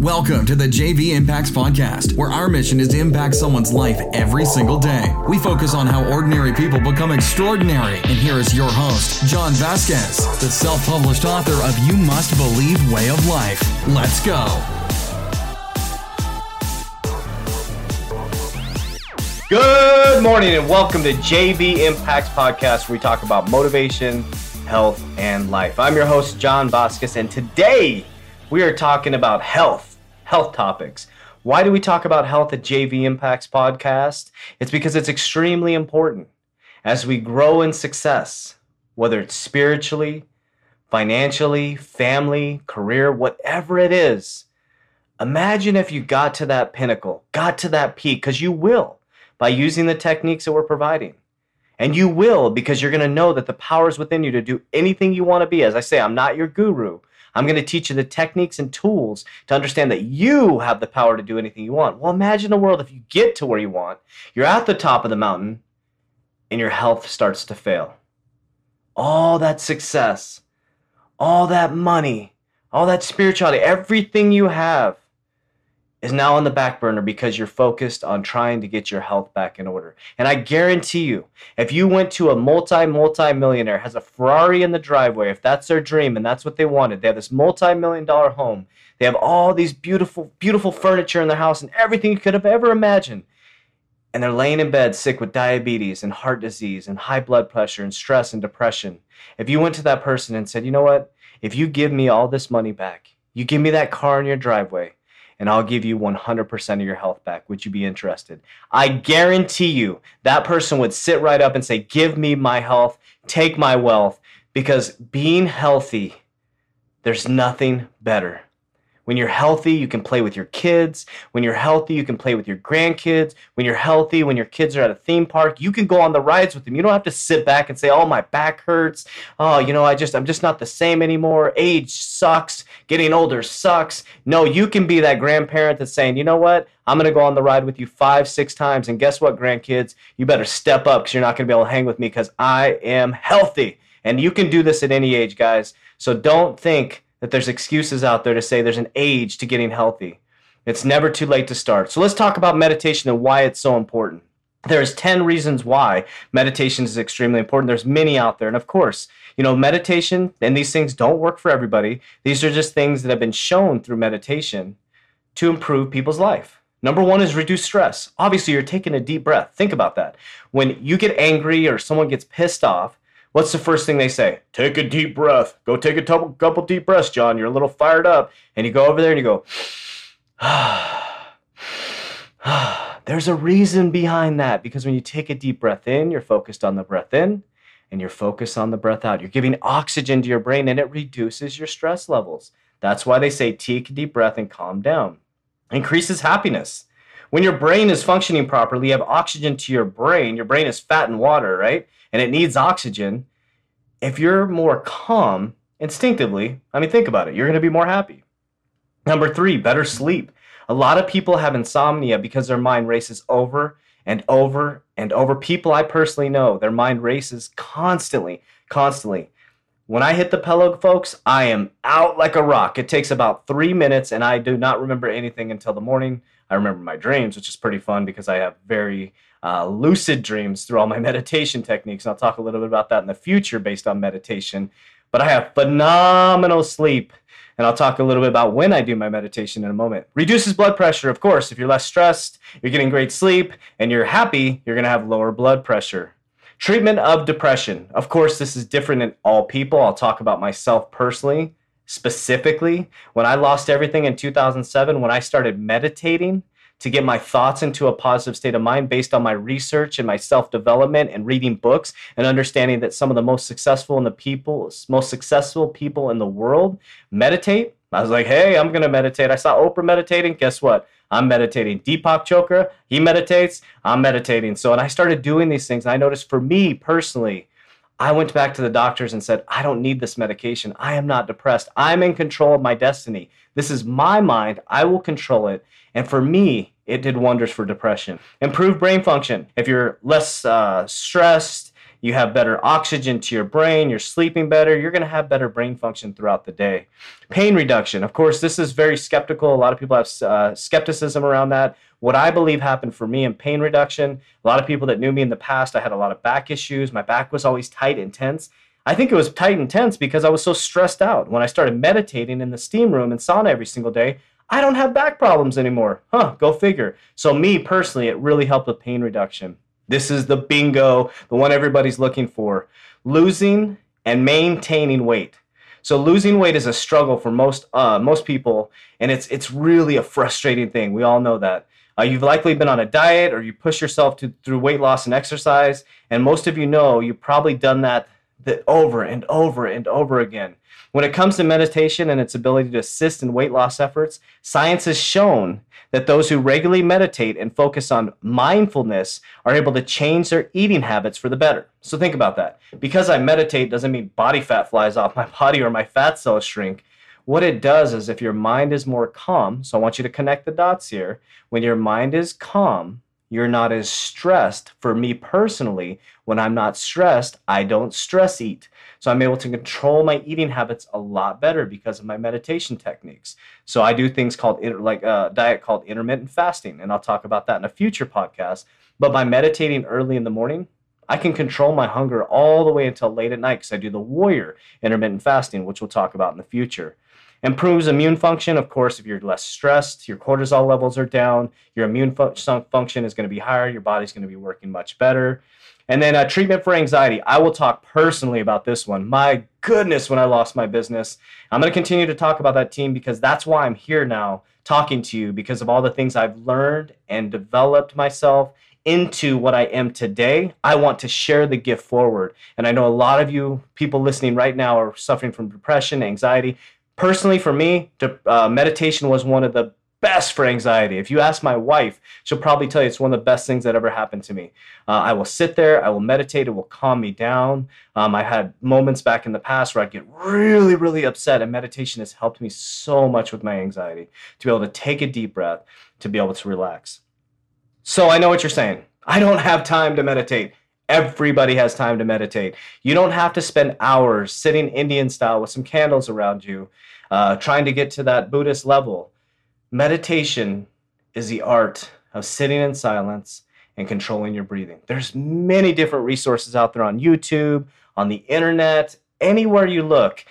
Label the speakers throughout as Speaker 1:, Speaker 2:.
Speaker 1: Welcome to the JV Impacts Podcast, where our mission is to impact someone's life every single day. We focus on how ordinary people become extraordinary. And here is your host, John Vasquez, the self published author of You Must Believe Way of Life. Let's go.
Speaker 2: Good morning and welcome to JV Impacts Podcast, where we talk about motivation, health, and life. I'm your host, John Vasquez, and today we are talking about health, health topics. Why do we talk about health at JV Impacts Podcast? It's because it's extremely important as we grow in success, whether it's spiritually, financially, family, career, whatever it is. Imagine if you got to that pinnacle, got to that peak, because you will by using the techniques that we're providing. And you will because you're going to know that the power is within you to do anything you want to be. As I say, I'm not your guru, I'm going to teach you the techniques and tools to understand that you have the power to do anything you want. Well, imagine a world if you get to where you want, you're at the top of the mountain, and your health starts to fail. All that success, all that money, all that spirituality, everything you have is now on the back burner because you're focused on trying to get your health back in order. And I guarantee you, if you went to a multi multi millionaire has a Ferrari in the driveway, if that's their dream and that's what they wanted, they have this multi million dollar home. They have all these beautiful beautiful furniture in their house and everything you could have ever imagined. And they're laying in bed sick with diabetes and heart disease and high blood pressure and stress and depression. If you went to that person and said, "You know what? If you give me all this money back, you give me that car in your driveway, and I'll give you 100% of your health back. Would you be interested? I guarantee you that person would sit right up and say, Give me my health, take my wealth, because being healthy, there's nothing better. When you're healthy, you can play with your kids. When you're healthy, you can play with your grandkids. When you're healthy, when your kids are at a theme park, you can go on the rides with them. You don't have to sit back and say, "Oh, my back hurts. Oh, you know, I just I'm just not the same anymore. Age sucks. Getting older sucks." No, you can be that grandparent that's saying, "You know what? I'm going to go on the ride with you 5, 6 times and guess what, grandkids? You better step up cuz you're not going to be able to hang with me cuz I am healthy." And you can do this at any age, guys. So don't think that there's excuses out there to say there's an age to getting healthy. It's never too late to start. So let's talk about meditation and why it's so important. There's 10 reasons why meditation is extremely important. There's many out there. And of course, you know, meditation and these things don't work for everybody. These are just things that have been shown through meditation to improve people's life. Number one is reduce stress. Obviously, you're taking a deep breath. Think about that. When you get angry or someone gets pissed off, What's the first thing they say? Take a deep breath. Go take a couple, couple deep breaths, John. You're a little fired up. And you go over there and you go, There's a reason behind that because when you take a deep breath in, you're focused on the breath in and you're focused on the breath out. You're giving oxygen to your brain and it reduces your stress levels. That's why they say take a deep breath and calm down. Increases happiness. When your brain is functioning properly, you have oxygen to your brain. Your brain is fat and water, right? and it needs oxygen, if you're more calm instinctively, I mean, think about it, you're going to be more happy. Number three, better sleep. A lot of people have insomnia because their mind races over and over and over. People I personally know, their mind races constantly, constantly. When I hit the pillow, folks, I am out like a rock. It takes about three minutes, and I do not remember anything until the morning. I remember my dreams, which is pretty fun because I have very uh, lucid dreams through all my meditation techniques. And I'll talk a little bit about that in the future based on meditation. But I have phenomenal sleep. And I'll talk a little bit about when I do my meditation in a moment. Reduces blood pressure, of course. If you're less stressed, you're getting great sleep, and you're happy, you're going to have lower blood pressure. Treatment of depression. Of course, this is different in all people. I'll talk about myself personally, specifically. When I lost everything in 2007, when I started meditating, to get my thoughts into a positive state of mind based on my research and my self-development and reading books and understanding that some of the most successful in the people most successful people in the world meditate i was like hey i'm going to meditate. I saw oprah meditating. Guess what? I'm meditating. Deepak chopra he meditates. I'm meditating. So and i started doing these things and i noticed for me personally I went back to the doctors and said, I don't need this medication. I am not depressed. I'm in control of my destiny. This is my mind. I will control it. And for me, it did wonders for depression. Improved brain function. If you're less uh, stressed, you have better oxygen to your brain, you're sleeping better, you're going to have better brain function throughout the day. Pain reduction, of course, this is very skeptical. A lot of people have uh, skepticism around that. What I believe happened for me in pain reduction, a lot of people that knew me in the past, I had a lot of back issues. My back was always tight and tense. I think it was tight and tense because I was so stressed out. When I started meditating in the steam room and sauna every single day, I don't have back problems anymore. Huh, go figure. So, me personally, it really helped with pain reduction. This is the bingo, the one everybody's looking for. Losing and maintaining weight. So losing weight is a struggle for most uh, most people, and it's it's really a frustrating thing. We all know that. Uh, you've likely been on a diet or you push yourself to, through weight loss and exercise, and most of you know you've probably done that, that over and over and over again. When it comes to meditation and its ability to assist in weight loss efforts, science has shown that those who regularly meditate and focus on mindfulness are able to change their eating habits for the better. So think about that. Because I meditate doesn't mean body fat flies off my body or my fat cells shrink. What it does is if your mind is more calm, so I want you to connect the dots here. When your mind is calm, you're not as stressed. For me personally, when I'm not stressed, I don't stress eat. So I'm able to control my eating habits a lot better because of my meditation techniques. So I do things called like a uh, diet called intermittent fasting, and I'll talk about that in a future podcast. But by meditating early in the morning, I can control my hunger all the way until late at night because I do the warrior intermittent fasting, which we'll talk about in the future. Improves immune function. Of course, if you're less stressed, your cortisol levels are down, your immune fu- function is going to be higher, your body's going to be working much better. And then uh, treatment for anxiety. I will talk personally about this one. My goodness, when I lost my business. I'm going to continue to talk about that team because that's why I'm here now talking to you because of all the things I've learned and developed myself into what I am today. I want to share the gift forward. And I know a lot of you people listening right now are suffering from depression, anxiety. Personally, for me, uh, meditation was one of the best for anxiety. If you ask my wife, she'll probably tell you it's one of the best things that ever happened to me. Uh, I will sit there, I will meditate, it will calm me down. Um, I had moments back in the past where I'd get really, really upset, and meditation has helped me so much with my anxiety to be able to take a deep breath, to be able to relax. So I know what you're saying. I don't have time to meditate. Everybody has time to meditate. You don't have to spend hours sitting Indian style with some candles around you, uh, trying to get to that Buddhist level. Meditation is the art of sitting in silence and controlling your breathing. There's many different resources out there on YouTube, on the internet, anywhere you look.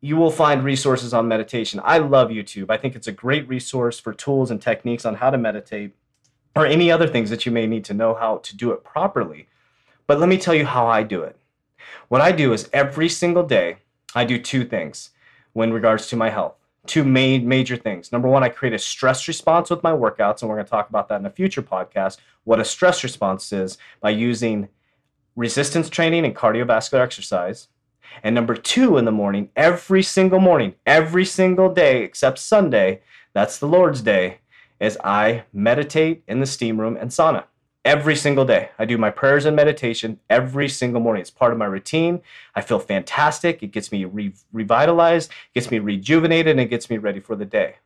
Speaker 2: You will find resources on meditation. I love YouTube. I think it's a great resource for tools and techniques on how to meditate or any other things that you may need to know how to do it properly. But let me tell you how I do it. What I do is every single day, I do two things when regards to my health. Two main major things. Number one, I create a stress response with my workouts, and we're going to talk about that in a future podcast. What a stress response is by using resistance training and cardiovascular exercise. And number two, in the morning, every single morning, every single day except Sunday, that's the Lord's Day, is I meditate in the steam room and sauna every single day. I do my prayers and meditation every single morning. It's part of my routine. I feel fantastic. It gets me re- revitalized, gets me rejuvenated, and it gets me ready for the day.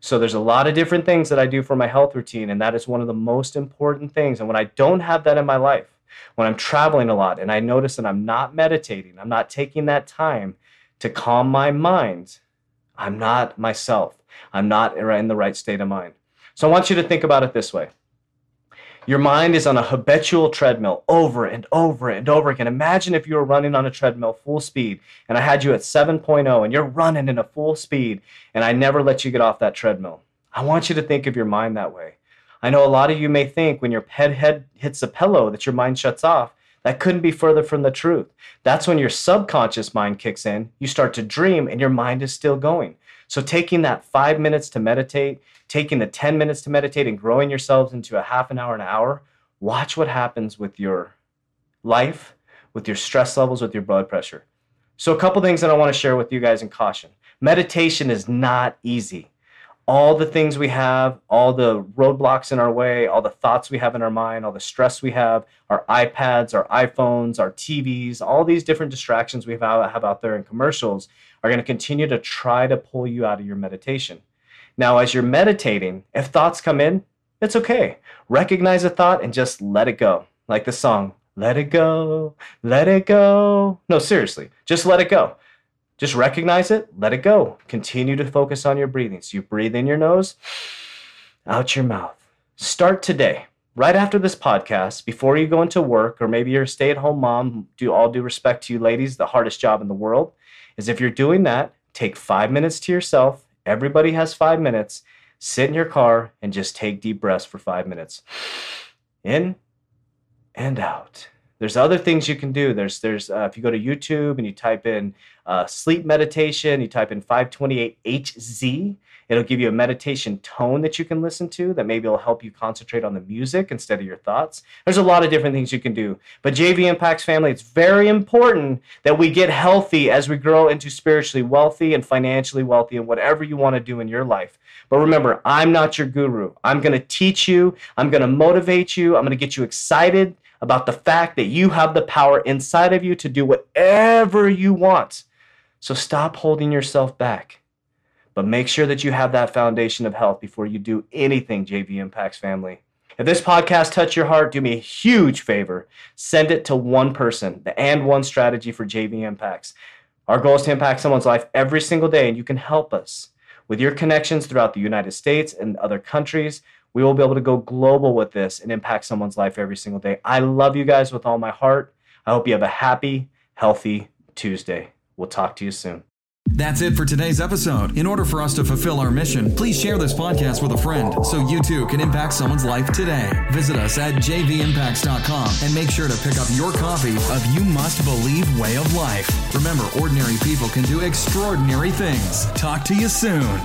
Speaker 2: So there's a lot of different things that I do for my health routine, and that is one of the most important things. And when I don't have that in my life, when I'm traveling a lot and I notice that I'm not meditating, I'm not taking that time to calm my mind, I'm not myself. I'm not in the right state of mind. So I want you to think about it this way your mind is on a habitual treadmill over and over and over again. Imagine if you were running on a treadmill full speed and I had you at 7.0 and you're running in a full speed and I never let you get off that treadmill. I want you to think of your mind that way. I know a lot of you may think when your head, head hits a pillow that your mind shuts off. That couldn't be further from the truth. That's when your subconscious mind kicks in. You start to dream and your mind is still going. So, taking that five minutes to meditate, taking the 10 minutes to meditate, and growing yourselves into a half an hour, an hour, watch what happens with your life, with your stress levels, with your blood pressure. So, a couple things that I want to share with you guys in caution. Meditation is not easy. All the things we have, all the roadblocks in our way, all the thoughts we have in our mind, all the stress we have, our iPads, our iPhones, our TVs, all these different distractions we have out there in commercials are going to continue to try to pull you out of your meditation. Now, as you're meditating, if thoughts come in, it's okay. Recognize a thought and just let it go. Like the song, let it go, let it go. No, seriously, just let it go. Just recognize it, let it go. Continue to focus on your breathing. So you breathe in your nose, out your mouth. Start today, right after this podcast, before you go into work, or maybe you're a stay at home mom. Do all due respect to you, ladies, the hardest job in the world is if you're doing that, take five minutes to yourself. Everybody has five minutes. Sit in your car and just take deep breaths for five minutes. In and out. There's other things you can do. There's there's uh, if you go to YouTube and you type in uh, sleep meditation, you type in 528 HZ, it'll give you a meditation tone that you can listen to that maybe will help you concentrate on the music instead of your thoughts. There's a lot of different things you can do. But JV Impacts family, it's very important that we get healthy as we grow into spiritually wealthy and financially wealthy and whatever you want to do in your life. But remember, I'm not your guru. I'm going to teach you, I'm going to motivate you, I'm going to get you excited about the fact that you have the power inside of you to do whatever you want. So stop holding yourself back. But make sure that you have that foundation of health before you do anything, JV Impacts family. If this podcast touched your heart, do me a huge favor. Send it to one person, the and one strategy for JV Impacts. Our goal is to impact someone's life every single day, and you can help us. With your connections throughout the United States and other countries, we will be able to go global with this and impact someone's life every single day. I love you guys with all my heart. I hope you have a happy, healthy Tuesday. We'll talk to you soon.
Speaker 1: That's it for today's episode. In order for us to fulfill our mission, please share this podcast with a friend so you too can impact someone's life today. Visit us at jvimpacts.com and make sure to pick up your copy of You Must Believe Way of Life. Remember, ordinary people can do extraordinary things. Talk to you soon.